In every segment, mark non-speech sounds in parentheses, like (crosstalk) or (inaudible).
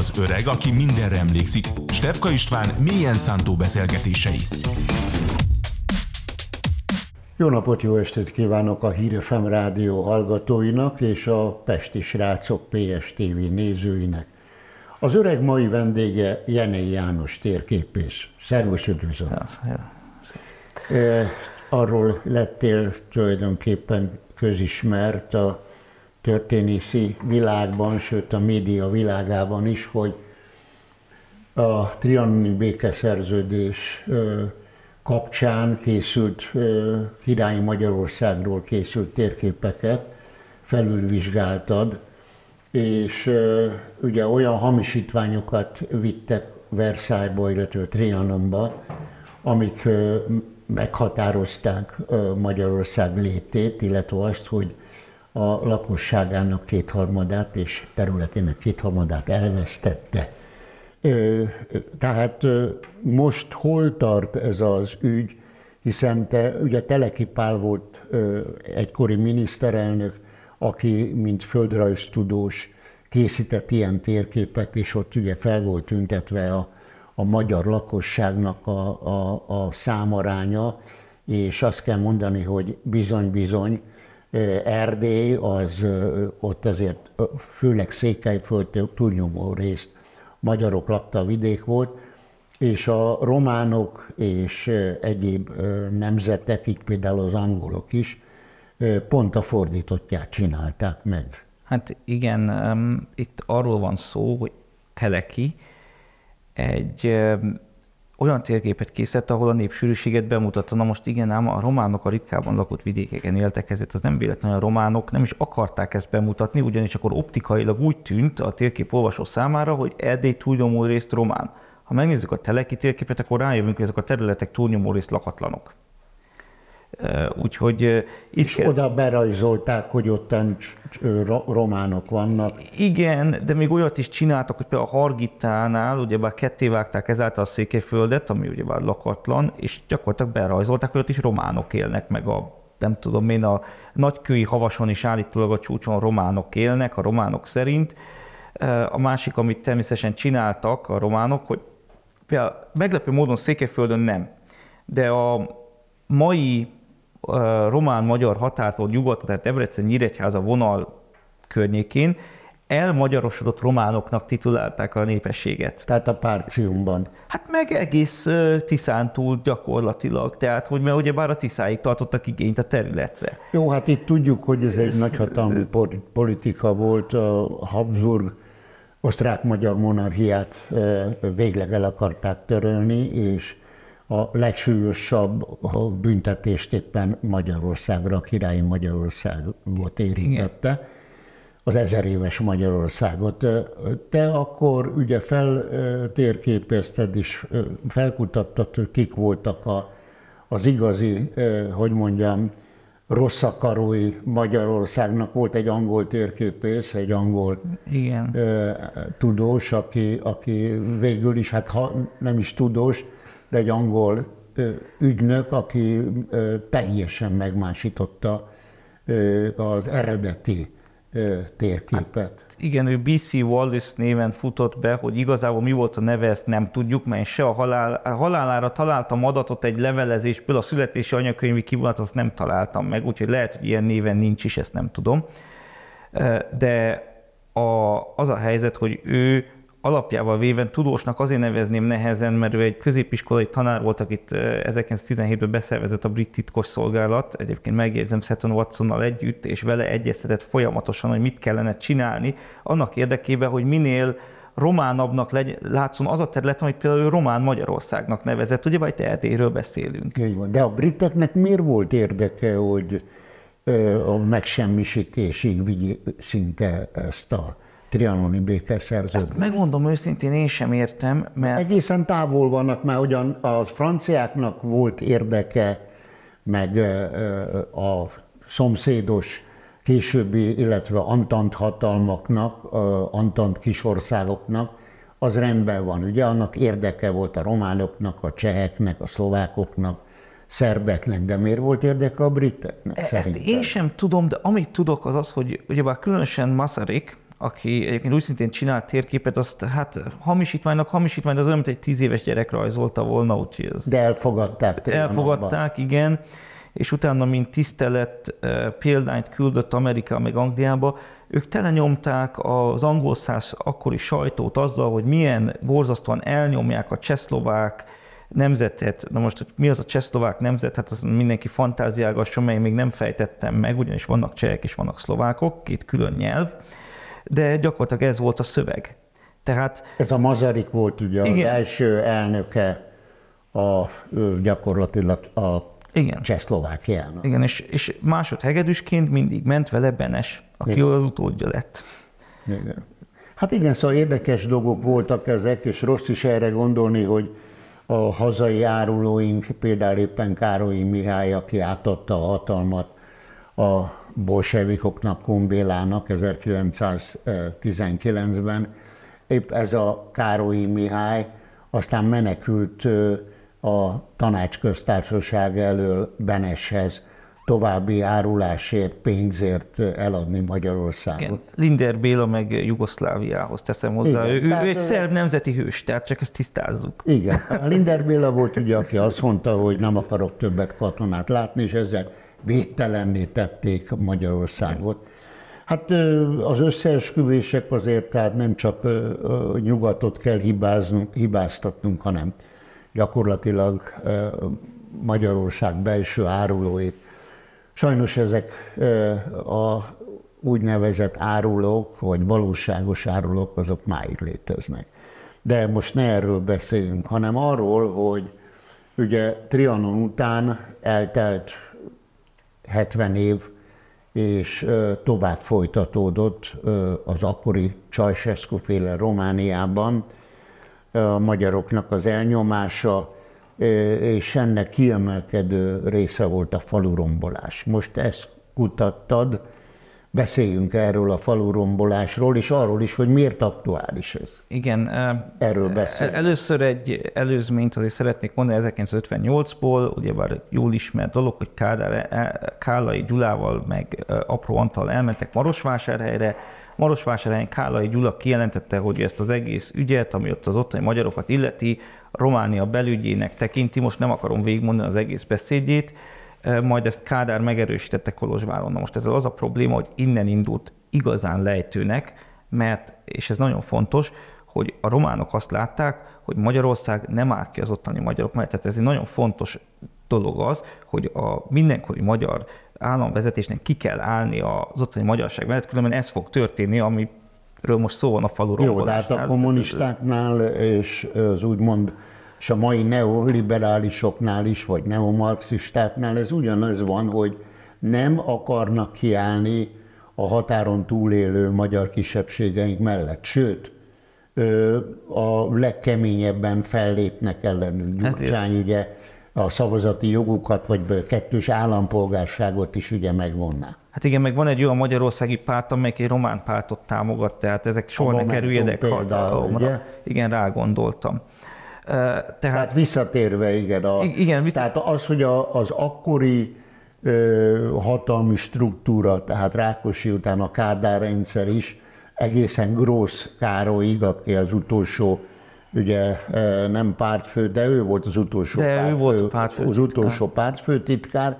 Az öreg, aki mindenre emlékszik. Stefka István mélyen szántó beszélgetései. Jó napot, jó estét kívánok a Hírefem rádió hallgatóinak és a Pesti Srácok PSTV nézőinek. Az öreg mai vendége Jenei János térképész. Szervusz, üdvözlöm! Arról lettél tulajdonképpen közismert a történészi világban, sőt a média világában is, hogy a trianoni békeszerződés kapcsán készült királyi Magyarországról készült térképeket felülvizsgáltad, és ugye olyan hamisítványokat vittek Versailles-ba, illetve Trianonba, amik meghatározták Magyarország létét, illetve azt, hogy a lakosságának kétharmadát és területének kétharmadát elvesztette. Tehát most hol tart ez az ügy, hiszen te, ugye Teleki Pál volt egykori miniszterelnök, aki, mint földrajztudós készített ilyen térképet, és ott ugye fel volt tüntetve a, a magyar lakosságnak a, a, a számaránya, és azt kell mondani, hogy bizony-bizony Erdély, az ott azért főleg Székelyföld túlnyomó részt magyarok lakta vidék volt, és a románok és egyéb nemzetek, így például az angolok is, pont a fordítottját csinálták meg. Hát igen, itt arról van szó, hogy Teleki egy olyan térképet készített, ahol a népsűrűséget bemutatta. Na most igen, ám a románok a ritkában lakott vidékeken éltek, ezért az nem véletlenül a románok nem is akarták ezt bemutatni, ugyanis akkor optikailag úgy tűnt a térkép olvasó számára, hogy Erdély túlnyomó részt román. Ha megnézzük a teleki térképet, akkor rájövünk, hogy ezek a területek túlnyomó részt lakatlanok. Úgyhogy itt És kell... oda berajzolták, hogy ott románok vannak. Igen, de még olyat is csináltak, hogy például a Hargitánál ugyebár ketté vágták ezáltal a Székelyföldet, ami ugyebár lakatlan, és gyakorlatilag berajzolták, hogy ott is románok élnek, meg a nem tudom én, a nagykői havason is állítólag a csúcson románok élnek, a románok szerint. A másik, amit természetesen csináltak a románok, hogy például meglepő módon Székelyföldön nem, de a mai román-magyar határtól nyugatra, tehát Debrecen-Nyíregyháza vonal környékén elmagyarosodott románoknak titulálták a népességet. Tehát a párciumban. Hát meg egész Tiszán túl gyakorlatilag, tehát hogy mert ugye bár a Tiszáig tartottak igényt a területre. Jó, hát itt tudjuk, hogy ez egy nagyhatalmú politika volt, a Habsburg osztrák-magyar monarchiát végleg el akarták törölni, és a legsúlyosabb büntetést éppen Magyarországra, a királyi Magyarországot érintette, az ezer éves Magyarországot. Te akkor ugye feltérképezted és felkutattad, hogy kik voltak a, az igazi, hogy mondjam, rossz akarói Magyarországnak. Volt egy angol térképész, egy angol Igen. tudós, aki, aki végül is, hát ha nem is tudós, de egy angol ügynök, aki teljesen megmásította az eredeti térképet. Hát igen, ő BC Wallace néven futott be, hogy igazából mi volt a neve, ezt nem tudjuk, mert se a, halál, a halálára találtam adatot egy levelezésből, a születési anyakönyvi kivonat azt nem találtam meg, úgyhogy lehet, hogy ilyen néven nincs is, ezt nem tudom. De a, az a helyzet, hogy ő alapjával véve tudósnak azért nevezném nehezen, mert ő egy középiskolai tanár volt, akit 1917-ben beszervezett a brit titkos szolgálat, egyébként megjegyzem Seton Watsonnal együtt, és vele egyeztetett folyamatosan, hogy mit kellene csinálni, annak érdekében, hogy minél románabbnak legy, látszon az a terület, amit például román Magyarországnak nevezett, ugye vagy Erdélyről beszélünk. Így van. De a briteknek miért volt érdeke, hogy a megsemmisítésig vigyi szinte ezt a trianoni békeszerződés. Ezt megmondom őszintén, én sem értem, mert... Egészen távol vannak, mert ugyan a franciáknak volt érdeke, meg a szomszédos későbbi, illetve Antant hatalmaknak, Antant kisországoknak, az rendben van. Ugye annak érdeke volt a románoknak, a cseheknek, a szlovákoknak, szerbeknek, de miért volt érdeke a briteknek? Ezt szerintem? én sem tudom, de amit tudok az az, hogy ugyebár különösen Masaryk, aki egyébként úgy szintén csinált térképet, azt hát hamisítványnak hamisítvány, az olyan, mint egy tíz éves gyerek rajzolta volna, úgyhogy ez De elfogadták. elfogadták, igen, és utána, mint tisztelet példányt küldött Amerika meg Angliába, ők telenyomták az angol száz akkori sajtót azzal, hogy milyen borzasztóan elnyomják a csehszlovák nemzetet. Na most, hogy mi az a csehszlovák nemzet, hát az mindenki fantáziálgasson, mely még nem fejtettem meg, ugyanis vannak csehek és vannak szlovákok, két külön nyelv, de gyakorlatilag ez volt a szöveg. Tehát Ez a Mazarik volt ugye Igen. az első elnöke a, gyakorlatilag a igen, Csehszlovákiának. igen és, és másod hegedűsként mindig ment vele Benes, aki Igen. az utódja lett. Igen. Hát igen, szóval érdekes dolgok voltak ezek, és rossz is erre gondolni, hogy a hazai árulóink, például éppen Károlyi Mihály, aki átadta a hatalmat a bolsevikoknak, Kumbélának 1919-ben, épp ez a Károlyi Mihály aztán menekült a tanácsköztársaság elől Beneshez további árulásért, pénzért eladni Magyarországot. Igen. Linder Béla meg Jugoszláviához teszem hozzá. Igen, ő, ő, egy szerb nemzeti hős, tehát csak ezt tisztázzuk. Igen. A Linder Béla volt ugye, aki azt mondta, hogy nem akarok többet katonát látni, és ezzel védtelenné tették Magyarországot. Hát az összeesküvések azért, tehát nem csak nyugatot kell hibáznunk, hibáztatnunk, hanem gyakorlatilag Magyarország belső árulóit. Sajnos ezek a úgynevezett árulók, vagy valóságos árulók, azok máig léteznek. De most ne erről beszéljünk, hanem arról, hogy ugye Trianon után eltelt 70 év, és tovább folytatódott az akkori Ceausescu féle Romániában a magyaroknak az elnyomása, és ennek kiemelkedő része volt a falurombolás. Most ezt kutattad, beszéljünk erről a falurombolásról, és arról is, hogy miért aktuális ez. Igen. Erről beszél. Először egy előzményt azért szeretnék mondani 1958-ból, ugyebár jól ismert dolog, hogy Kádár, Kálai Gyulával meg Apró Antal elmentek Marosvásárhelyre. Marosvásárhelyen Kálai Gyula kijelentette, hogy ezt az egész ügyet, ami ott az ottani magyarokat illeti, Románia belügyének tekinti, most nem akarom végigmondani az egész beszédjét, majd ezt Kádár megerősítette Kolozsváron. Na most ezzel az a probléma, hogy innen indult igazán lejtőnek, mert, és ez nagyon fontos, hogy a románok azt látták, hogy Magyarország nem áll ki az ottani magyarok mellett. Tehát ez egy nagyon fontos dolog az, hogy a mindenkori magyar államvezetésnek ki kell állni az ottani magyarság mellett, különben ez fog történni, amiről most szó van a falu Jó, de hát a kommunistáknál és az úgymond és a mai neoliberálisoknál is, vagy neomarxistáknál ez ugyanaz van, hogy nem akarnak kiállni a határon túlélő magyar kisebbségeink mellett. Sőt, a legkeményebben fellépnek ellenünk. Gyurcsány ugye a szavazati jogukat, vagy kettős állampolgárságot is ugye megvonná. Hát igen, meg van egy olyan magyarországi párt, amelyik egy román pártot támogat, tehát ezek soha ne kerüljenek hatalomra. Igen, rá gondoltam. Tehát, Tehát visszatérve, igen. A, igen, vissza- Tehát az, hogy a, az akkori ö, hatalmi struktúra, tehát Rákosi után a Kádár rendszer is, egészen Grósz Károlyig, aki az utolsó, ugye nem pártfő, de ő volt az utolsó De ő pártfő, volt a pártfőtitkár. az utolsó pártfőtitkár,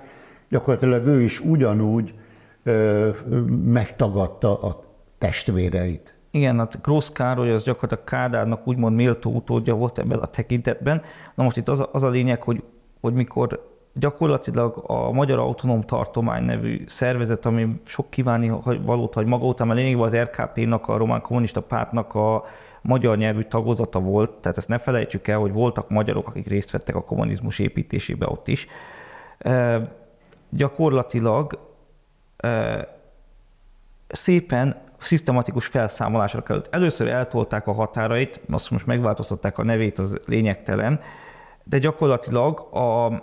gyakorlatilag ő is ugyanúgy ö, megtagadta a testvéreit. Igen, hát Grósz Károly az gyakorlatilag Kádárnak úgymond méltó utódja volt ebben a tekintetben. Na most itt az a, az a lényeg, hogy, hogy mikor gyakorlatilag a Magyar Autonóm Tartomány nevű szervezet, ami sok kívánni valót hagy maga után, mert lényegében az RKP-nak, a Román Kommunista Pártnak a magyar nyelvű tagozata volt, tehát ezt ne felejtsük el, hogy voltak magyarok, akik részt vettek a kommunizmus építésébe ott is. E, gyakorlatilag e, szépen szisztematikus felszámolásra került. Először eltolták a határait, azt most megváltoztatták a nevét, az lényegtelen, de gyakorlatilag a,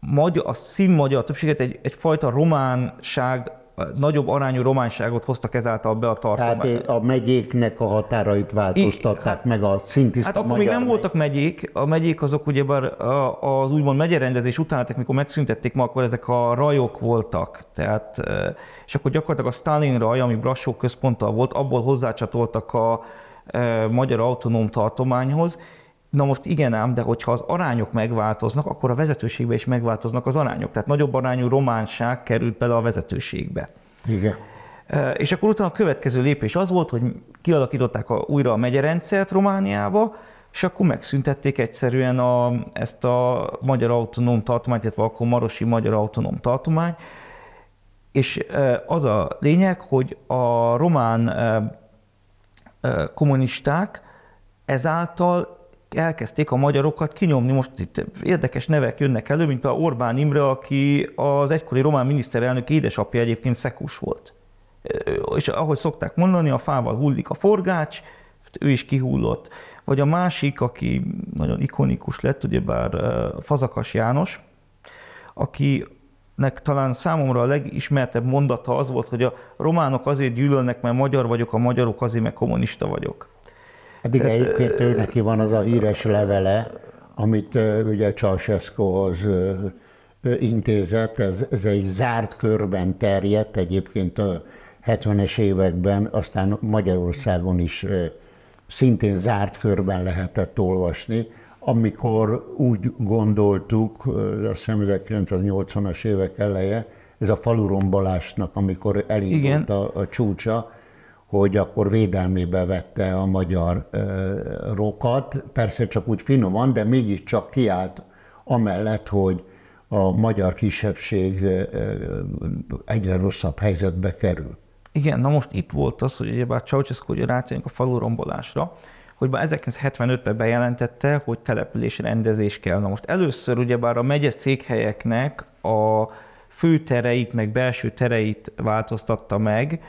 magyar, a színmagyar többséget egy, egyfajta románság nagyobb arányú románságot hoztak ezáltal be a tartományba. Tehát a megyéknek a határait változtatták hát, meg a szintiszta Hát akkor még nem megy. voltak megyék, a megyék azok ugyebár az úgymond megyerendezés után, mikor megszüntették ma, akkor ezek a rajok voltak. Tehát, és akkor gyakorlatilag a Stalin raj, ami Brassó központtal volt, abból hozzácsatoltak a magyar autonóm tartományhoz, Na most igen ám, de hogyha az arányok megváltoznak, akkor a vezetőségbe is megváltoznak az arányok. Tehát nagyobb arányú románság került bele a vezetőségbe. Igen. És akkor utána a következő lépés az volt, hogy kialakították a, újra a megyerendszert Romániába, és akkor megszüntették egyszerűen a, ezt a magyar autonóm tartományt, illetve akkor Marosi magyar autonóm tartomány, és az a lényeg, hogy a román kommunisták ezáltal elkezdték a magyarokat kinyomni. Most itt érdekes nevek jönnek elő, mint a Orbán Imre, aki az egykori román miniszterelnök édesapja egyébként szekus volt. És ahogy szokták mondani, a fával hullik a forgács, ő is kihullott. Vagy a másik, aki nagyon ikonikus lett, ugyebár Fazakas János, akinek talán számomra a legismertebb mondata az volt, hogy a románok azért gyűlölnek, mert magyar vagyok, a magyarok azért, mert kommunista vagyok. Eddig Tehát, egyébként ő neki van az a híres levele, amit ugye Ceausescuhoz intézett, ez, ez egy zárt körben terjedt, egyébként a 70-es években, aztán Magyarországon is szintén zárt körben lehetett olvasni, amikor úgy gondoltuk, azt hiszem 1980-as évek eleje, ez a falurombolásnak, amikor elindult a, a csúcsa, hogy akkor védelmébe vette a magyar rokat, persze csak úgy finoman, de mégiscsak kiállt amellett, hogy a magyar kisebbség egyre rosszabb helyzetbe kerül. Igen, na most itt volt az, hogy ugyebár Ceausescu, hogy rátérünk a falu rombolásra, hogy már 1975-ben bejelentette, hogy településrendezés kell. Na most először ugyebár a megye székhelyeknek a főtereit, meg belső tereit változtatta meg,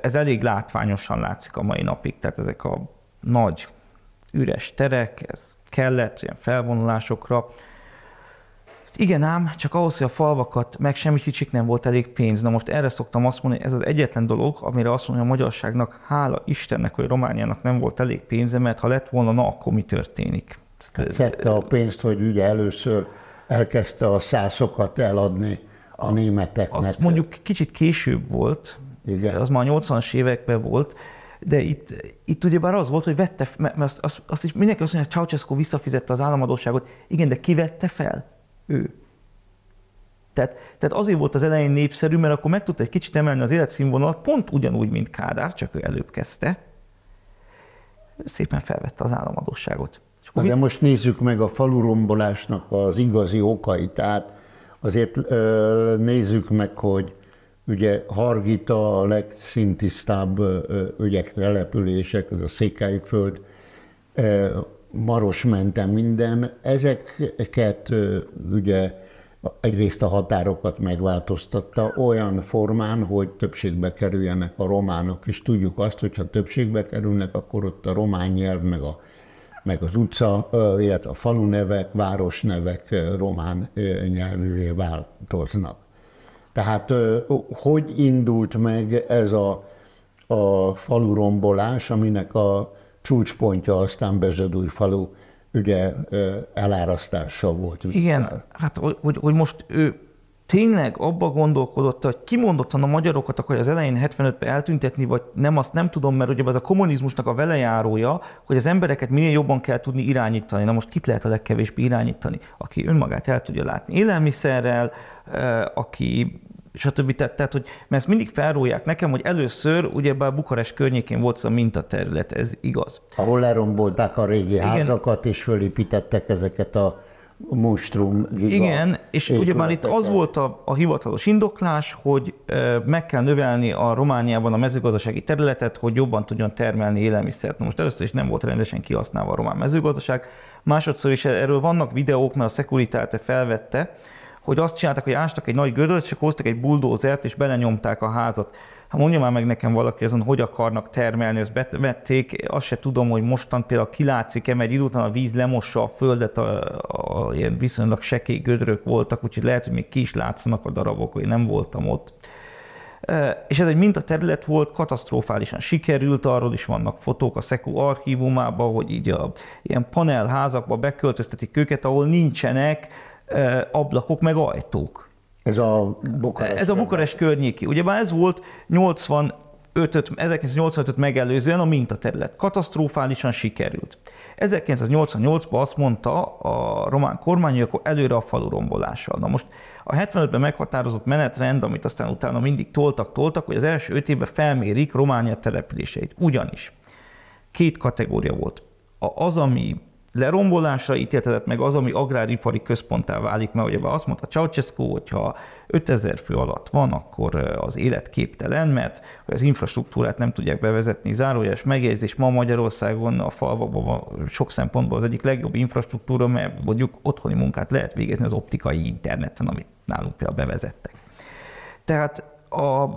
ez elég látványosan látszik a mai napig, tehát ezek a nagy üres terek, ez kellett ilyen felvonulásokra. Igen ám, csak ahhoz, hogy a falvakat meg semmi kicsik nem volt elég pénz. Na most erre szoktam azt mondani, ez az egyetlen dolog, amire azt mondja a magyarságnak, hála Istennek, hogy Romániának nem volt elég pénze, mert ha lett volna, na akkor mi történik? Szedte a pénzt, hogy ugye először elkezdte a szászokat eladni a németeknek. Az mondjuk kicsit később volt, igen. Az már a 80-as években volt, de itt, itt ugyebár az volt, hogy vette, mert azt, azt, azt is mindenki azt mondja, hogy Ceausescu visszafizette az államadóságot. Igen, de ki vette fel? Ő. Tehát, tehát azért volt az elején népszerű, mert akkor meg tudta egy kicsit emelni az életszínvonalat, pont ugyanúgy, mint Kádár, csak ő előbb kezdte. Szépen felvette az államadóságot. De visz... most nézzük meg a falurombolásnak az igazi okait. Tehát azért nézzük meg, hogy Ugye Hargita a legszintisztább ügyek, települések, az a Székelyföld, Maros mentem minden. Ezeket ugye egyrészt a határokat megváltoztatta olyan formán, hogy többségbe kerüljenek a románok, és tudjuk azt, hogy ha többségbe kerülnek, akkor ott a román nyelv, meg, a, meg az utca, illetve a falunevek, városnevek román nyelvűvé változnak. Tehát hogy indult meg ez a, a falurombolás, aminek a csúcspontja aztán Bezsedúj falu ugye elárasztása volt. Igen, hát hogy, hogy most ő tényleg abba gondolkodott, hogy kimondottan a magyarokat akarja az elején 75-ben eltüntetni, vagy nem, azt nem tudom, mert ugye ez a kommunizmusnak a velejárója, hogy az embereket minél jobban kell tudni irányítani. Na most kit lehet a legkevésbé irányítani? Aki önmagát el tudja látni élelmiszerrel, aki stb. Tehát, tehát, hogy, mert ezt mindig felrólják nekem, hogy először ugye a Bukarest környékén volt az a mintaterület, ez igaz. Ahol lerombolták a régi Igen. házakat, és fölépítettek ezeket a monstrum Igen, és ugye már itt az volt a, a hivatalos indoklás, hogy meg kell növelni a Romániában a mezőgazdasági területet, hogy jobban tudjon termelni élelmiszert. Na most először is nem volt rendesen kihasználva a román mezőgazdaság, másodszor is erről vannak videók, mert a Securitate felvette, hogy azt csináltak, hogy ástak egy nagy gödöt, és hoztak egy buldózert, és belenyomták a házat. Ha mondja már meg nekem valaki azon, hogy akarnak termelni, ezt bevették, azt se tudom, hogy mostan például kilátszik-e, mert idő után a víz lemossa a földet, a, a, a ilyen viszonylag sekély gödrök voltak, úgyhogy lehet, hogy még ki is látszanak a darabok, hogy nem voltam ott. És ez egy mintaterület volt, katasztrofálisan sikerült, arról is vannak fotók a SZEKU archívumában, hogy így a ilyen panelházakba beköltöztetik őket, ahol nincsenek ablakok meg ajtók. Ez a Bukarest. Ez a Bukarest környéki. Ugyebár ez volt 80 1985 megelőzően a mintaterület. Katasztrofálisan sikerült. 1988-ban azt mondta a román kormány, hogy akkor előre a falu rombolással. Na most a 75-ben meghatározott menetrend, amit aztán utána mindig toltak, toltak, hogy az első öt évben felmérik Románia településeit. Ugyanis két kategória volt. Az, ami lerombolásra ítéltetett meg az, ami agráripari központtá válik, mert ugye azt mondta Ceausescu, hogyha 5000 fő alatt van, akkor az élet képtelen, mert az infrastruktúrát nem tudják bevezetni. Zárójeles megjegyzés, ma Magyarországon a falvakban sok szempontból az egyik legjobb infrastruktúra, mert mondjuk otthoni munkát lehet végezni az optikai interneten, amit nálunk például bevezettek. Tehát a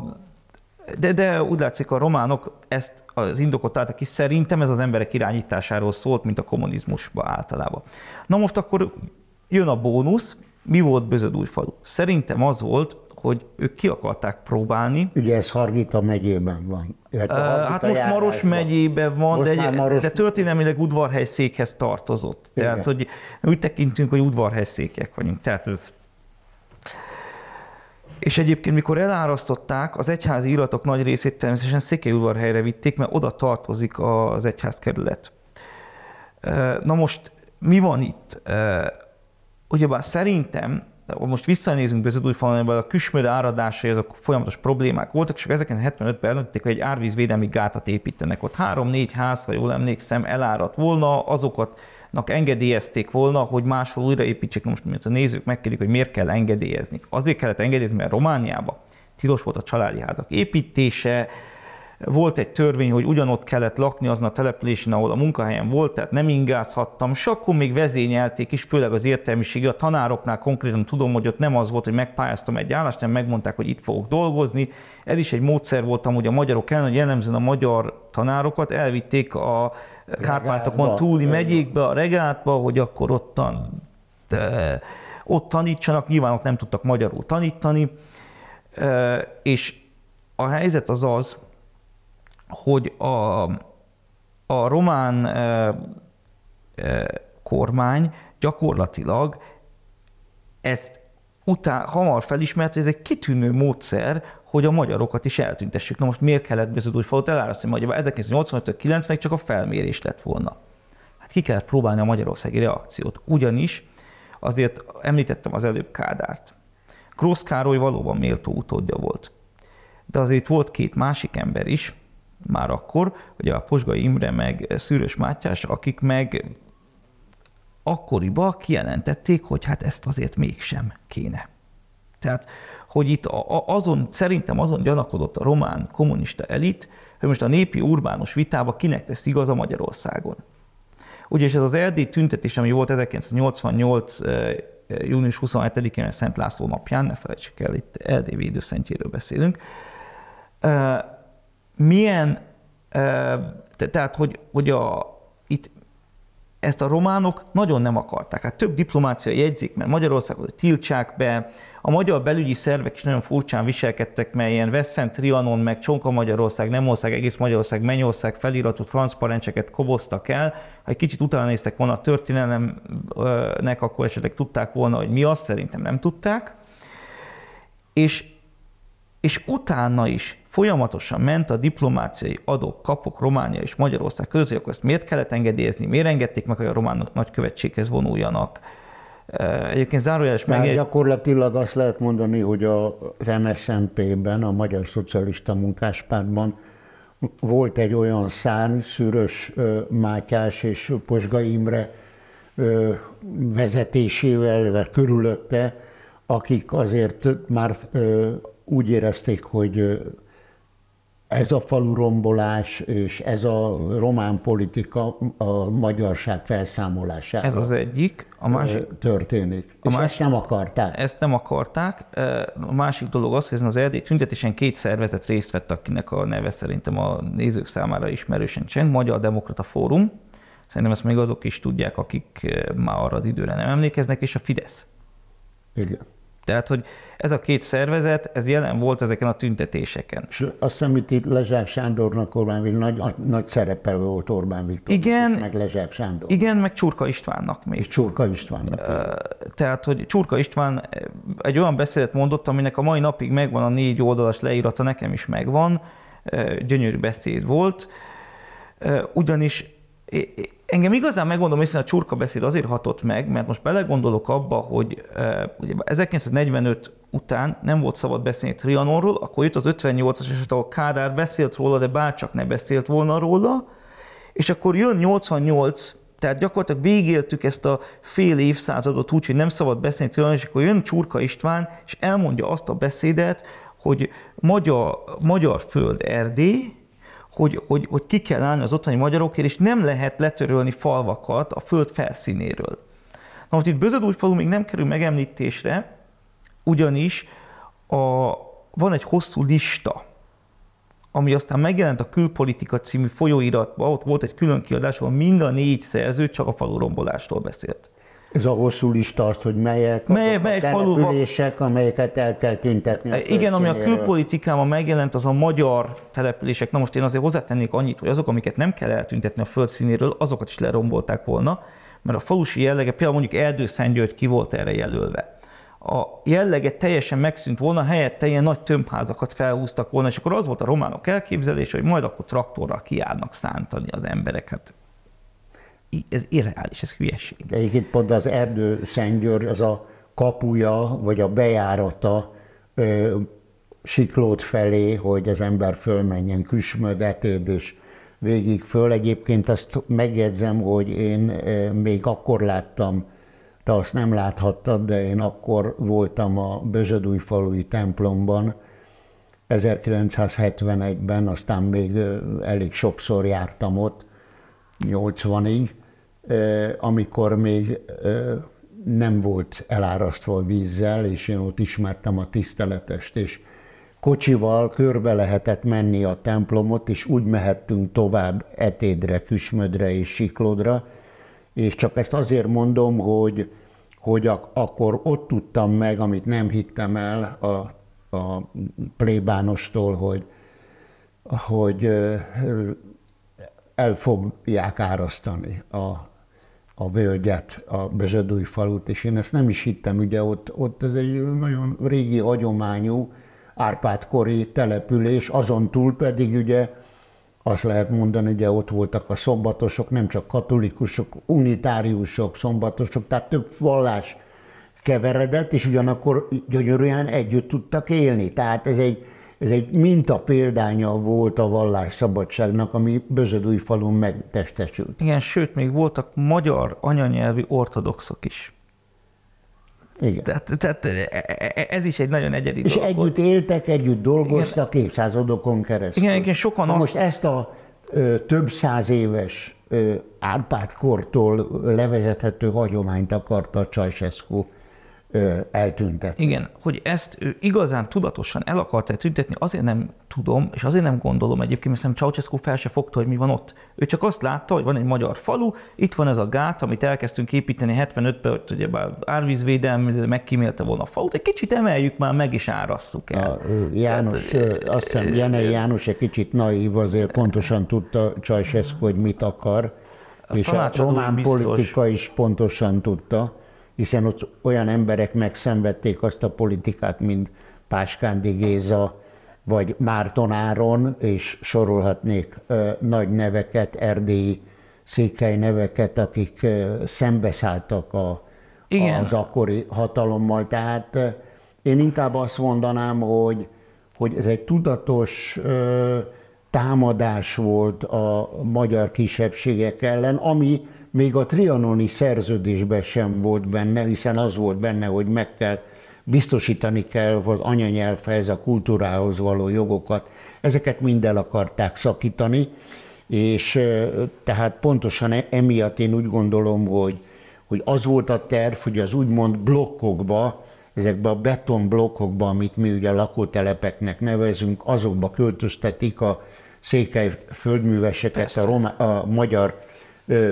de, de úgy látszik, a románok ezt az indokot álltak ki, szerintem ez az emberek irányításáról szólt, mint a kommunizmusban általában. Na most akkor jön a bónusz, mi volt Bözödújfalu? Szerintem az volt, hogy ők ki akarták próbálni. Ugye ez Hargita megyében van. Uh, hát most Maros megyében van, most de, Maros... de történelmileg udvarhely székhez tartozott. Igen. Tehát, hogy úgy tekintünk, hogy udvarhely székek vagyunk. Tehát ez és egyébként, mikor elárasztották, az egyházi iratok nagy részét természetesen Székelyudvarhelyre vitték, mert oda tartozik az egyházkerület. Na most mi van itt? Ugyebár szerintem, most visszanézünk Beződújfalonban, a küsmöd áradásai, azok folyamatos problémák voltak, és 1975-ben eldöntötték, hogy egy árvízvédelmi gátat építenek. Ott három-négy ház, ha jól emlékszem, eláradt volna, azokat engedélyezték volna, hogy máshol újraépítsék. Most, mint a nézők megkérdik, hogy miért kell engedélyezni. Azért kellett engedélyezni, mert Romániában tilos volt a családi házak építése, volt egy törvény, hogy ugyanott kellett lakni azon a településen, ahol a munkahelyen volt, tehát nem ingázhattam, és akkor még vezényelték is, főleg az értelmiségi. A tanároknál konkrétan tudom, hogy ott nem az volt, hogy megpályáztam egy állást, hanem megmondták, hogy itt fogok dolgozni. Ez is egy módszer volt amúgy a magyarok ellen, hogy jellemzően a magyar tanárokat elvitték a Kárpátokon túli megyékbe, a regátba, hogy akkor ottan, de, ott tanítsanak, nyilván ott nem tudtak magyarul tanítani, és a helyzet az az, hogy a, a román e, e, kormány gyakorlatilag ezt után hamar felismert, hogy ez egy kitűnő módszer, hogy a magyarokat is eltüntessük. Na most miért kellett beződúj falut elárasztani Magyarban? 1985 90 csak a felmérés lett volna. Hát ki kellett próbálni a magyarországi reakciót. Ugyanis azért említettem az előbb Kádárt. Grósz Károly valóban méltó utódja volt. De azért volt két másik ember is, már akkor, hogy a Posgai Imre meg Szűrös Mátyás, akik meg akkoriban kijelentették, hogy hát ezt azért mégsem kéne. Tehát, hogy itt azon, szerintem azon gyanakodott a román kommunista elit, hogy most a népi urbánus vitába kinek tesz igaz a Magyarországon. Ugye, és ez az Erdély tüntetés, ami volt 1988. június 27-én, Szent László napján, ne felejtsük el, itt Erdély védőszentjéről beszélünk, milyen, tehát hogy, hogy a, itt ezt a románok nagyon nem akarták. Hát több diplomácia jegyzik, mert Magyarországot tiltsák be, a magyar belügyi szervek is nagyon furcsán viselkedtek, mert ilyen Veszent, Trianon, meg Csonka Magyarország, nem ország, egész Magyarország, Mennyország feliratot, transzparencseket koboztak el. Ha egy kicsit utána néztek volna a történelemnek, akkor esetleg tudták volna, hogy mi az, szerintem nem tudták. És és utána is folyamatosan ment a diplomáciai adók, kapok Románia és Magyarország között, hogy akkor ezt miért kellett engedélyezni, miért engedték meg, hogy a román nagykövetséghez vonuljanak. Egyébként zárójeles meg... Gyakorlatilag azt lehet mondani, hogy az MSZNP-ben, a Magyar Szocialista Munkáspártban volt egy olyan szárny, Szűrös Mátyás és Posga Imre vezetésével, vagy körülötte, akik azért már úgy érezték, hogy ez a rombolás és ez a román politika a magyarság felszámolására Ez az egyik. A másik, történik. A és másik, ezt nem akarták. Ezt nem akarták. A másik dolog az, hogy ezen az erdély tüntetésen két szervezet részt vett, akinek a neve szerintem a nézők számára ismerősen cseng, Magyar Demokrata Fórum. Szerintem ezt még azok is tudják, akik már arra az időre nem emlékeznek, és a Fidesz. Igen. Tehát, hogy ez a két szervezet, ez jelen volt ezeken a tüntetéseken. És azt hiszem, itt Lezsák Sándornak Orbán Viktor nagy, nagy szerepe volt Orbán Viktor. Igen, meg Lezsák Sándor. Igen, meg Csurka Istvánnak még. És Csurka Istvánnak. Tehát, hogy Csurka István egy olyan beszédet mondott, aminek a mai napig megvan a négy oldalas leírata, nekem is megvan, gyönyörű beszéd volt, ugyanis Engem igazán megmondom, hiszen a csurka beszéd azért hatott meg, mert most belegondolok abba, hogy ugye 1945 után nem volt szabad beszélni Trianonról, akkor jött az 58-as eset, ahol Kádár beszélt róla, de bárcsak ne beszélt volna róla, és akkor jön 88, tehát gyakorlatilag végéltük ezt a fél évszázadot úgy, hogy nem szabad beszélni Trianonról, és akkor jön Csurka István, és elmondja azt a beszédet, hogy magyar, magyar föld Erdély, hogy, hogy, hogy ki kell állni az ottani magyarokért, és nem lehet letörölni falvakat a föld felszínéről. Na most itt Bözödújfalu még nem kerül megemlítésre, ugyanis a, van egy hosszú lista, ami aztán megjelent a Külpolitika című folyóiratban, ott volt egy külön kiadás, ahol mind a négy szerző csak a falurombolástól beszélt. Hosszú lista azt, hogy melyek mely, mely a települések, falu... amelyeket el kell tüntetni. A Igen, ami a külpolitikában megjelent, az a magyar települések. Na most én azért hozzátennék annyit, hogy azok, amiket nem kell eltüntetni a földszínéről, azokat is lerombolták volna, mert a falusi jellege, például mondjuk Erdőszentgyörgy ki volt erre jelölve. A jellege teljesen megszűnt volna, helyette ilyen nagy tömbházakat felhúztak volna, és akkor az volt a románok elképzelése, hogy majd akkor traktorral kiállnak szántani az embereket. Ez irreális, ez hülyeség. Egyébként pont az erdő Szentgyörgy, az a kapuja, vagy a bejárata ö, Siklót felé, hogy az ember fölmenjen Küsmödetéd, és végig föl. Egyébként azt megjegyzem, hogy én még akkor láttam, te azt nem láthattad, de én akkor voltam a Bözödújfalui templomban, 1971-ben, aztán még elég sokszor jártam ott, 80-ig, amikor még nem volt elárasztva vízzel, és én ott ismertem a tiszteletest, és kocsival körbe lehetett menni a templomot, és úgy mehettünk tovább Etédre, Küsmödre és Siklódra, és csak ezt azért mondom, hogy, hogy ak- akkor ott tudtam meg, amit nem hittem el a, a plébánostól, hogy, hogy el fogják árasztani a a völgyet, a Bezsedúj falut, és én ezt nem is hittem, ugye ott, ott ez egy nagyon régi hagyományú Árpád-kori település, azon túl pedig ugye azt lehet mondani, ugye ott voltak a szombatosok, nem csak katolikusok, unitáriusok, szombatosok, tehát több vallás keveredett, és ugyanakkor gyönyörűen együtt tudtak élni. Tehát ez egy, ez egy minta példánya volt a vallásszabadságnak, ami falun megtestesült. Igen, sőt, még voltak magyar anyanyelvi ortodoxok is. Igen. Tehát, tehát e, e, e, ez is egy nagyon egyedi És dolog. együtt éltek, együtt dolgoztak igen. évszázadokon keresztül. Igen, igen sokan Na azt... most ezt a ö, több száz éves Árpád-kortól levezethető hagyományt akarta Ceausescu eltüntetni. Igen, hogy ezt ő igazán tudatosan el akarta tüntetni, azért nem tudom, és azért nem gondolom egyébként, mert szerintem Ceausescu fel se fogta, hogy mi van ott. Ő csak azt látta, hogy van egy magyar falu, itt van ez a gát, amit elkezdtünk építeni 75-ben, hogy ugye árvízvédelmi, megkímélte volna a falut, egy kicsit emeljük már meg is árasszuk el. A János, Tehát, azt hiszem, Jenei János egy kicsit naív, azért pontosan tudta Ceausescu, hogy mit akar, és a román biztos. politika is pontosan tudta hiszen ott olyan emberek megszenvedték azt a politikát, mint Páskándi Géza, vagy Márton Áron, és sorolhatnék ö, nagy neveket, erdélyi székely neveket, akik ö, szembeszálltak a, Igen. az akkori hatalommal. Tehát ö, én inkább azt mondanám, hogy, hogy ez egy tudatos ö, támadás volt a magyar kisebbségek ellen, ami még a trianoni szerződésben sem volt benne, hiszen az volt benne, hogy meg kell biztosítani kell az anyanyelvhez, a kultúrához való jogokat. Ezeket mind el akarták szakítani, és tehát pontosan e, emiatt én úgy gondolom, hogy, hogy az volt a terv, hogy az úgymond blokkokba, ezekbe a betonblokkokba, amit mi ugye lakótelepeknek nevezünk, azokba költöztetik a székely földműveseket, a, roma, a magyar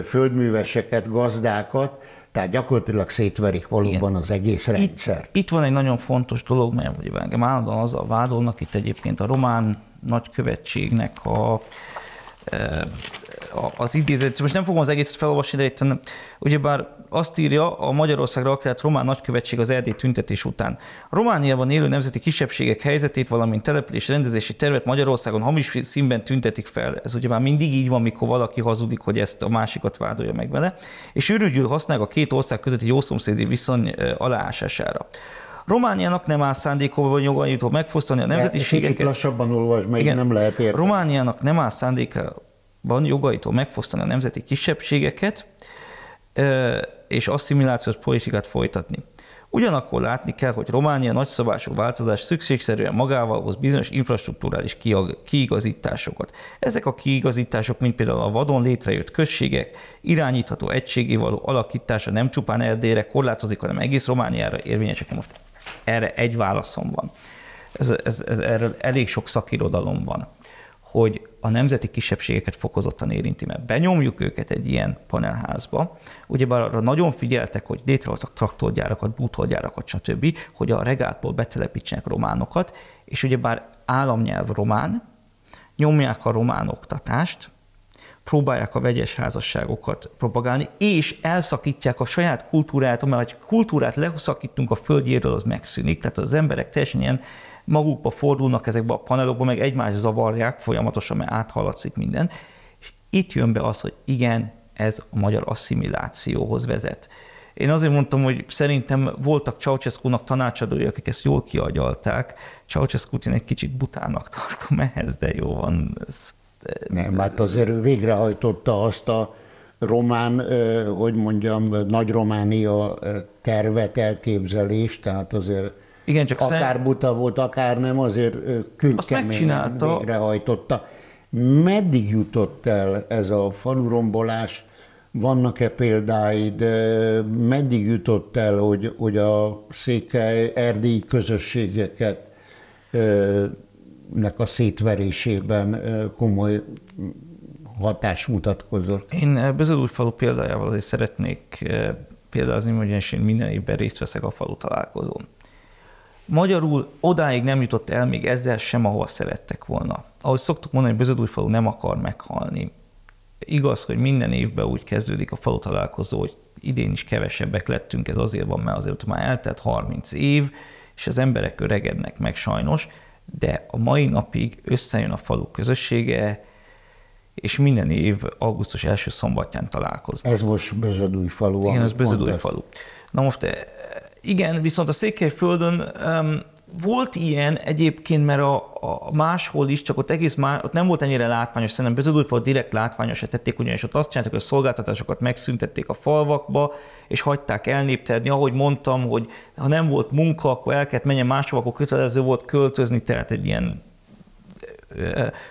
földműveseket, gazdákat, tehát gyakorlatilag szétverik valóban Igen. az egész rendszert. Itt, itt van egy nagyon fontos dolog, mert ugye engem állandóan azzal vádolnak, itt egyébként a román nagykövetségnek a az idézet, most nem fogom az egészet felolvasni, de itt ugyebár azt írja a Magyarországra akár román nagykövetség az erdély tüntetés után. Romániában élő nemzeti kisebbségek helyzetét, valamint település rendezési tervet Magyarországon hamis színben tüntetik fel. Ez ugye már mindig így van, mikor valaki hazudik, hogy ezt a másikat vádolja meg vele, és ürügyül használják a két ország közötti jószomszédi viszony aláásására. Romániának nem áll szándékova vagy jogaitul megfosztani a nemzetiségeket. Kicsit lassabban olvas, meg Igen, nem lehet érteni. Romániának nem áll szándékában jogaitól megfosztani a nemzeti kisebbségeket, és asszimilációs politikát folytatni. Ugyanakkor látni kell, hogy Románia nagyszabású változás szükségszerűen magával hoz bizonyos infrastruktúrális kiigazításokat. Ezek a kiigazítások, mint például a vadon létrejött községek, irányítható egységé való alakítása nem csupán Erdélyre korlátozik, hanem egész Romániára érvényesek. Most erre egy válaszom van. Ez, ez, ez, erről elég sok szakirodalom van hogy a nemzeti kisebbségeket fokozottan érinti, mert benyomjuk őket egy ilyen panelházba, ugyebár arra nagyon figyeltek, hogy létrehoztak traktorgyárakat, bútorgyárakat, stb., hogy a regátból betelepítsenek románokat, és ugyebár államnyelv román, nyomják a román oktatást, próbálják a vegyes házasságokat propagálni, és elszakítják a saját kultúrát, mert ha kultúrát leszakítunk a földjéről, az megszűnik, tehát az emberek teljesen ilyen magukba fordulnak ezekbe a panelokba, meg egymást zavarják folyamatosan, mert áthaladszik minden. És itt jön be az, hogy igen, ez a magyar asszimilációhoz vezet. Én azért mondtam, hogy szerintem voltak Ceausescu-nak tanácsadói, akik ezt jól kiagyalták. ceausescu én egy kicsit butának tartom ehhez, de jó van. Ez, Nem, hát azért ő végrehajtotta azt a román, hogy mondjam, nagy Románia tervet, elképzelést, tehát azért igen, csak akár szem... buta volt, akár nem, azért kőkeményen végrehajtotta. Meddig jutott el ez a falurombolás? Vannak-e példáid? Meddig jutott el, hogy, hogy a székely erdélyi közösségeket nek a szétverésében komoly hatás mutatkozott? Én Bezadújfalu példájával azért szeretnék példázni, hogy én minden évben részt veszek a falu találkozón. Magyarul odáig nem jutott el még ezzel sem, ahova szerettek volna. Ahogy szoktuk mondani, hogy Bözödújfalu nem akar meghalni. Igaz, hogy minden évben úgy kezdődik a falu találkozó, hogy idén is kevesebbek lettünk, ez azért van, mert azért már eltelt 30 év, és az emberek öregednek meg sajnos, de a mai napig összejön a falu közössége, és minden év augusztus első szombatján találkoznak. Ez most Bezödúj falu. Igen, ez Bezödúj falu. Na most igen, viszont a Székelyföldön um, volt ilyen egyébként, mert a, a máshol is, csak ott egész má, ott nem volt ennyire látványos, szerintem Beződújfal direkt látványosra tették, ugyanis ott azt csináltak, hogy a szolgáltatásokat megszüntették a falvakba, és hagyták elnéptedni. Ahogy mondtam, hogy ha nem volt munka, akkor el kellett menjen máshova, akkor kötelező volt költözni, tehát egy ilyen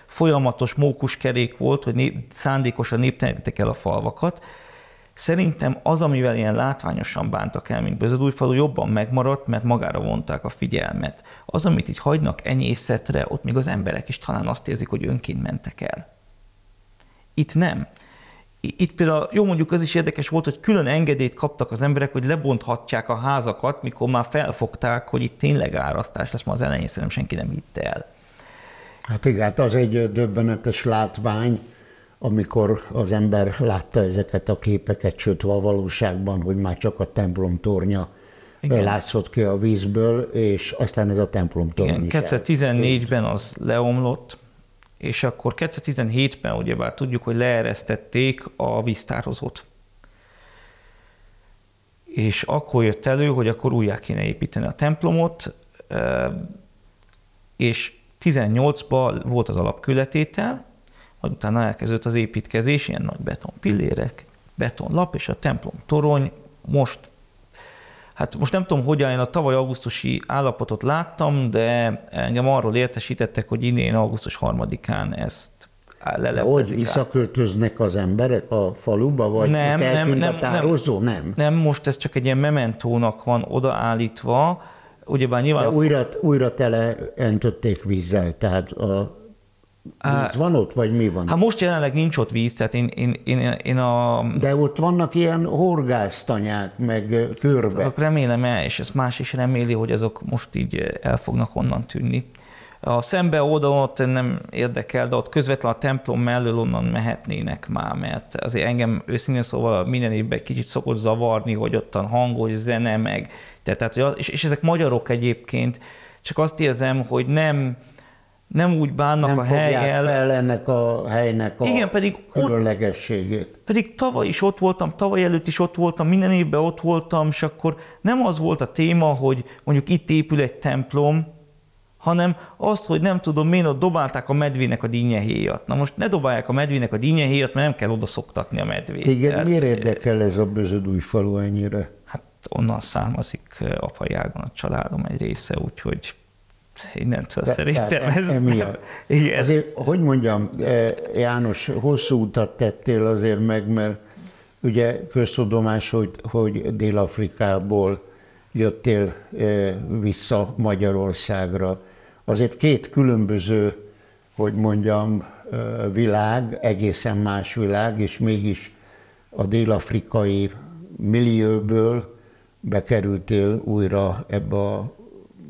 folyamatos mókuskerék volt, hogy nép, szándékosan néptelenítettek el a falvakat. Szerintem az, amivel ilyen látványosan bántak el, mint Bözödújfalu, jobban megmaradt, mert magára vonták a figyelmet. Az, amit így hagynak enyészetre, ott még az emberek is talán azt érzik, hogy önként mentek el. Itt nem. Itt például, jó mondjuk az is érdekes volt, hogy külön engedélyt kaptak az emberek, hogy lebonthatják a házakat, mikor már felfogták, hogy itt tényleg árasztás lesz, ma az elején senki nem hitte el. Hát igen, hát az egy döbbenetes látvány, amikor az ember látta ezeket a képeket, sőt a valóságban, hogy már csak a templom tornya igen. látszott ki a vízből, és aztán ez a templom tornya Igen, 2014-ben az leomlott, és akkor 2017-ben ugyebár tudjuk, hogy leeresztették a víztározót. És akkor jött elő, hogy akkor újjá kéne építeni a templomot, és 18-ban volt az alapkületétel, majd utána elkezdődött az építkezés, ilyen nagy beton pillérek, betonlap, és a templom torony most Hát most nem tudom, hogy én a tavaly augusztusi állapotot láttam, de engem arról értesítettek, hogy idén augusztus harmadikán ezt leleplezik. Hogy visszaköltöznek az emberek a faluba, vagy nem, nem, nem, a tározó? Nem, nem. Nem, most ez csak egy ilyen mementónak van odaállítva, ugyebár nyilván... De újra, újra tele öntötték vízzel, tehát a Víz van ott, vagy mi van? Hát most jelenleg nincs ott víz, tehát én, én, én, én a... De ott vannak ilyen horgásztanyák, meg körbe. Azok remélem el, és ezt más is reméli, hogy azok most így el fognak onnan tűnni. A szembe oldalon ott nem érdekel, de ott közvetlen a templom mellől onnan mehetnének már, mert azért engem őszintén szóval minden évben kicsit szokott zavarni, hogy ottan hangos zene meg, tehát, és, és ezek magyarok egyébként, csak azt érzem, hogy nem, nem úgy bánnak nem a helyel. fel ennek a helynek a Igen, pedig különlegességét. Ott, pedig tavaly is ott voltam, tavaly előtt is ott voltam, minden évben ott voltam, és akkor nem az volt a téma, hogy mondjuk itt épül egy templom, hanem az, hogy nem tudom, miért ott dobálták a medvének a dínnyehéjat. Na most ne dobálják a medvének a dínnyehéjat, mert nem kell oda szoktatni a medvét. Igen, Tehát, miért érdekel ez a Bözödúj falu ennyire? Hát onnan származik apai ágon a családom egy része, úgyhogy innentől De, szerintem ez... Emiatt. (laughs) Igen. Azért, hogy mondjam, János, hosszú utat tettél azért meg, mert ugye köztudomás, hogy, hogy Dél-Afrikából jöttél vissza Magyarországra azért két különböző, hogy mondjam, világ, egészen más világ, és mégis a dél-afrikai millióből bekerültél újra ebbe a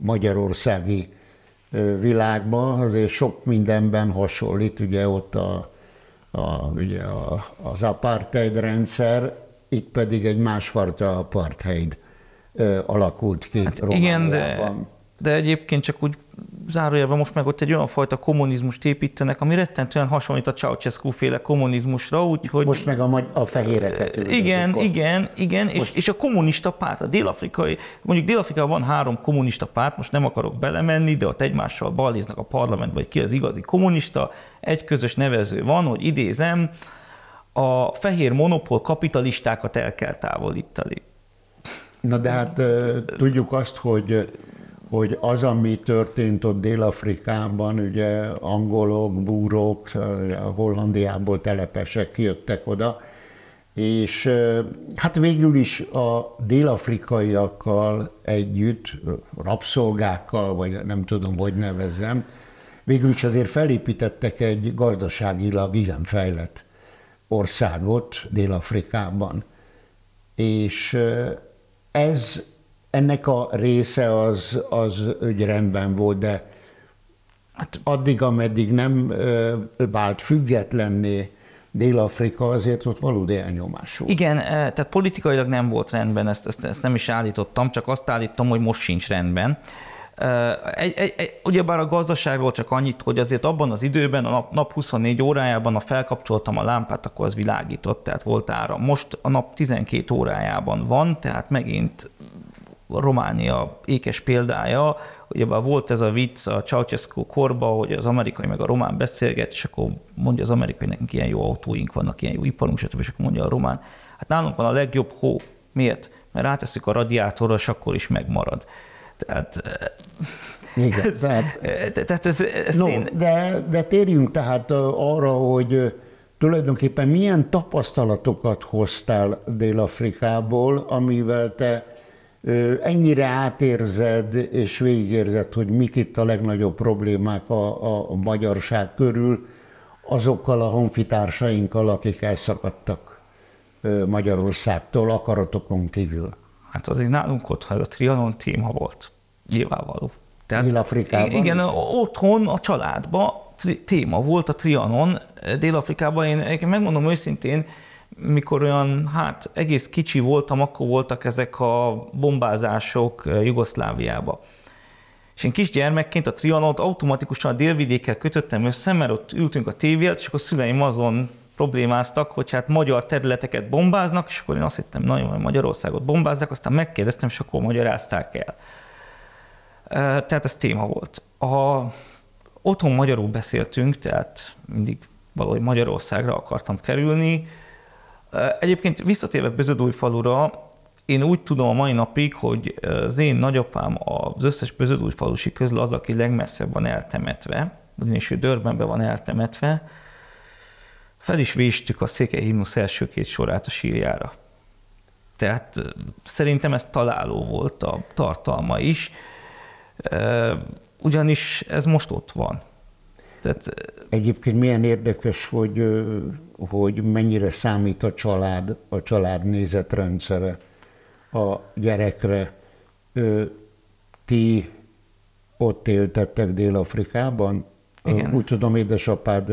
magyarországi világba, azért sok mindenben hasonlít, ugye ott a, a, ugye a, az apartheid rendszer, itt pedig egy másfajta apartheid alakult ki hát Igen, de, de egyébként csak úgy zárójelben most meg ott egy olyan fajta kommunizmust építenek, ami rettentően hasonlít a Ceausescu féle kommunizmusra, úgyhogy... Most meg a, a fehéreket Igen, igen, igen, most... és, és a kommunista párt, a dél-afrikai, mondjuk dél-afrikában van három kommunista párt, most nem akarok belemenni, de ott egymással balléznak a parlamentben, hogy ki az igazi kommunista, egy közös nevező van, hogy idézem, a fehér monopól kapitalistákat el kell távolítani. Na de hát tudjuk azt, hogy hogy az, ami történt ott Dél-Afrikában, ugye angolok, búrók, Hollandiából telepesek jöttek oda, és hát végül is a dél-afrikaiakkal együtt, rabszolgákkal, vagy nem tudom, hogy nevezzem, végül is azért felépítettek egy gazdaságilag igen fejlett országot Dél-Afrikában. És ez ennek a része az, az úgy rendben volt, de hát addig, ameddig nem vált függetlenné Dél-Afrika, azért ott valódi elnyomás volt. Igen, tehát politikailag nem volt rendben, ezt, ezt, ezt nem is állítottam, csak azt állítom, hogy most sincs rendben. Egy, egy, egy, ugyebár a gazdaságról csak annyit, hogy azért abban az időben, a nap, nap 24 órájában, ha felkapcsoltam a lámpát, akkor az világított, tehát volt áram. Most a nap 12 órájában van, tehát megint Románia ékes példája, ugye volt ez a vicc a Ceausescu korba, hogy az amerikai meg a román beszélget, és akkor mondja az amerikai, nekünk ilyen jó autóink vannak, ilyen jó iparunk, stb. és akkor mondja a román, hát nálunk van a legjobb hó. Miért? Mert ráteszik a radiátorra, és akkor is megmarad. Tehát igen, (laughs) ez, tehát, tehát ez, ez no, én... de, de térjünk tehát arra, hogy tulajdonképpen milyen tapasztalatokat hoztál Dél-Afrikából, amivel te ennyire átérzed és végigérzed, hogy mik itt a legnagyobb problémák a, a magyarság körül, azokkal a honfitársainkkal, akik elszakadtak Magyarországtól akaratokon kívül. Hát azért nálunk otthon a trianon téma volt, nyilvánvaló. Dél-Afrikában? Igen, otthon, a családban téma volt a trianon. Dél-Afrikában én megmondom őszintén, mikor olyan, hát egész kicsi voltam, akkor voltak ezek a bombázások Jugoszláviába. És én kisgyermekként a trianont automatikusan a délvidékkel kötöttem össze, mert ott ültünk a tévélt, és akkor szüleim azon problémáztak, hogy hát magyar területeket bombáznak, és akkor én azt hittem, nagyon Magyarországot bombázzák, aztán megkérdeztem, és akkor magyarázták el. Tehát ez téma volt. A, otthon magyarul beszéltünk, tehát mindig valahogy Magyarországra akartam kerülni, Egyébként visszatérve falura, én úgy tudom a mai napig, hogy az én nagyapám az összes falusi közül az, aki legmesszebb van eltemetve, ugyanis ő Dörbenben van eltemetve, fel is véstük a Székely himnusz első két sorát a sírjára. Tehát szerintem ez találó volt a tartalma is, ugyanis ez most ott van. Tehát, Egyébként milyen érdekes, hogy, hogy mennyire számít a család, a család nézetrendszere a gyerekre. Ti ott éltettek Dél-Afrikában? Igen. Úgy tudom, édesapád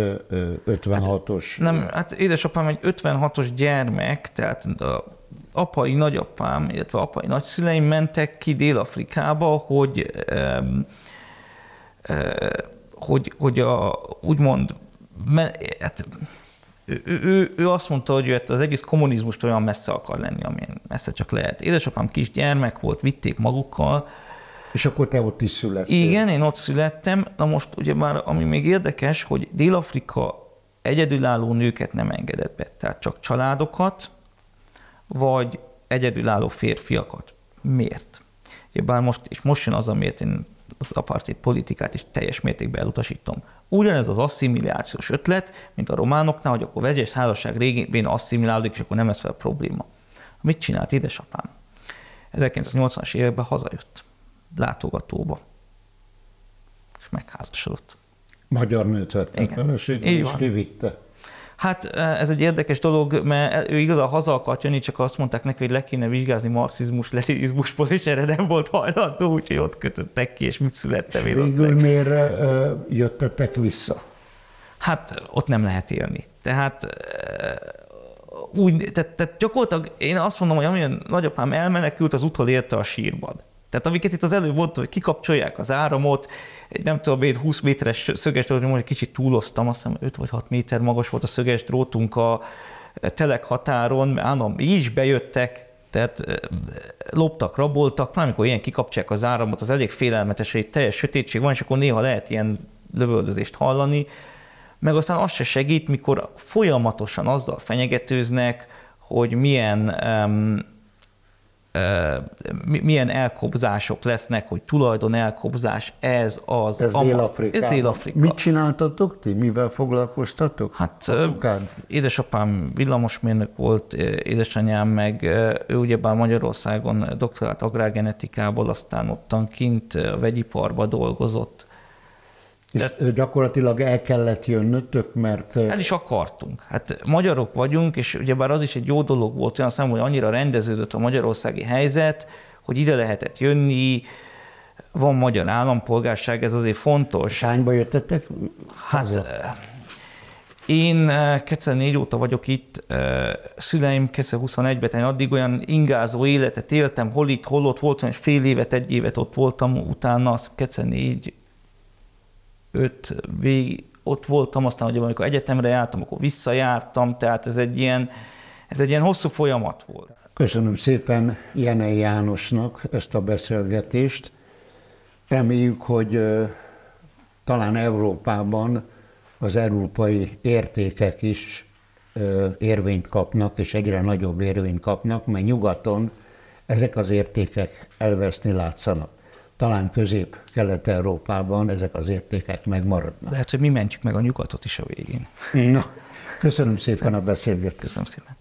56-os. Hát, nem, hát édesapám egy 56-os gyermek, tehát a apai nagyapám, illetve apai nagyszüleim mentek ki Dél-Afrikába, hogy hogy, hogy a, úgymond, hát, ő, ő, ő azt mondta, hogy ő hát az egész kommunizmust olyan messze akar lenni, amilyen messze csak lehet. Édesapám kis gyermek volt, vitték magukkal. És akkor te ott is születtél. Igen, én ott születtem. Na most ugye már, ami még érdekes, hogy Dél-Afrika egyedülálló nőket nem engedett be, tehát csak családokat, vagy egyedülálló férfiakat. Miért? Ugye bár most, és most jön az, amiért én az apartheid politikát is teljes mértékben elutasítom. Ugyanez az asszimilációs ötlet, mint a románoknál, hogy akkor vegyes házasság régén asszimilálódik, és akkor nem ez fel a probléma. Mit csinált édesapám? 1980-as években hazajött látogatóba, és megházasodott. Magyar nőt vett feleségül, és kivitte. Hát ez egy érdekes dolog, mert ő igazán haza akart jönni, csak azt mondták neki, hogy le kéne vizsgázni marxizmus, leninizmusból, és erre nem volt hajlandó, úgyhogy ott kötöttek ki, és mit születtem én Végül miért jöttetek vissza? Hát ott nem lehet élni. Tehát úgy, tehát, tehát gyakorlatilag én azt mondom, hogy amilyen nagyapám elmenekült, az utol érte a sírban. Tehát amiket itt az előbb mondtam, hogy kikapcsolják az áramot, egy nem tudom, egy 20 méteres szöges drót, egy kicsit túloztam, azt hiszem 5 vagy 6 méter magas volt a szöges drótunk a telek határon, állam így is bejöttek, tehát loptak, raboltak, már amikor ilyen kikapcsolják az áramot, az elég félelmetes, hogy teljes sötétség van, és akkor néha lehet ilyen lövöldözést hallani, meg aztán az se segít, mikor folyamatosan azzal fenyegetőznek, hogy milyen um, milyen elkobzások lesznek, hogy tulajdon elkobzás, ez az. Ez Dél-Afrika. Ez Dél-Afrika. Mit csináltatok ti? Mivel foglalkoztatok? Hát édesapám villamosmérnök volt, édesanyám meg ő ugyebár Magyarországon doktorált agrárgenetikából, aztán ottan kint a vegyiparba dolgozott, és De, gyakorlatilag el kellett jönnötök, mert... El is akartunk. Hát magyarok vagyunk, és ugyebár az is egy jó dolog volt olyan számomra, hogy annyira rendeződött a magyarországi helyzet, hogy ide lehetett jönni, van magyar állampolgárság, ez azért fontos. Hányba jöttetek? Hát haza? én 2004 óta vagyok itt, szüleim 2021-ben, addig olyan ingázó életet éltem, hol itt, hol ott voltam, és fél évet, egy évet ott voltam, utána 2004 öt vég, ott voltam, aztán hogy amikor egyetemre jártam, akkor visszajártam, tehát ez egy ilyen, ez egy ilyen hosszú folyamat volt. Köszönöm szépen Jenei Jánosnak ezt a beszélgetést. Reméljük, hogy talán Európában az európai értékek is érvényt kapnak, és egyre nagyobb érvényt kapnak, mert nyugaton ezek az értékek elveszni látszanak talán közép-kelet-európában ezek az értékek megmaradnak. Lehet, hogy mi mentjük meg a nyugatot is a végén. Na, köszönöm szépen a beszélgetést. Köszönöm szépen.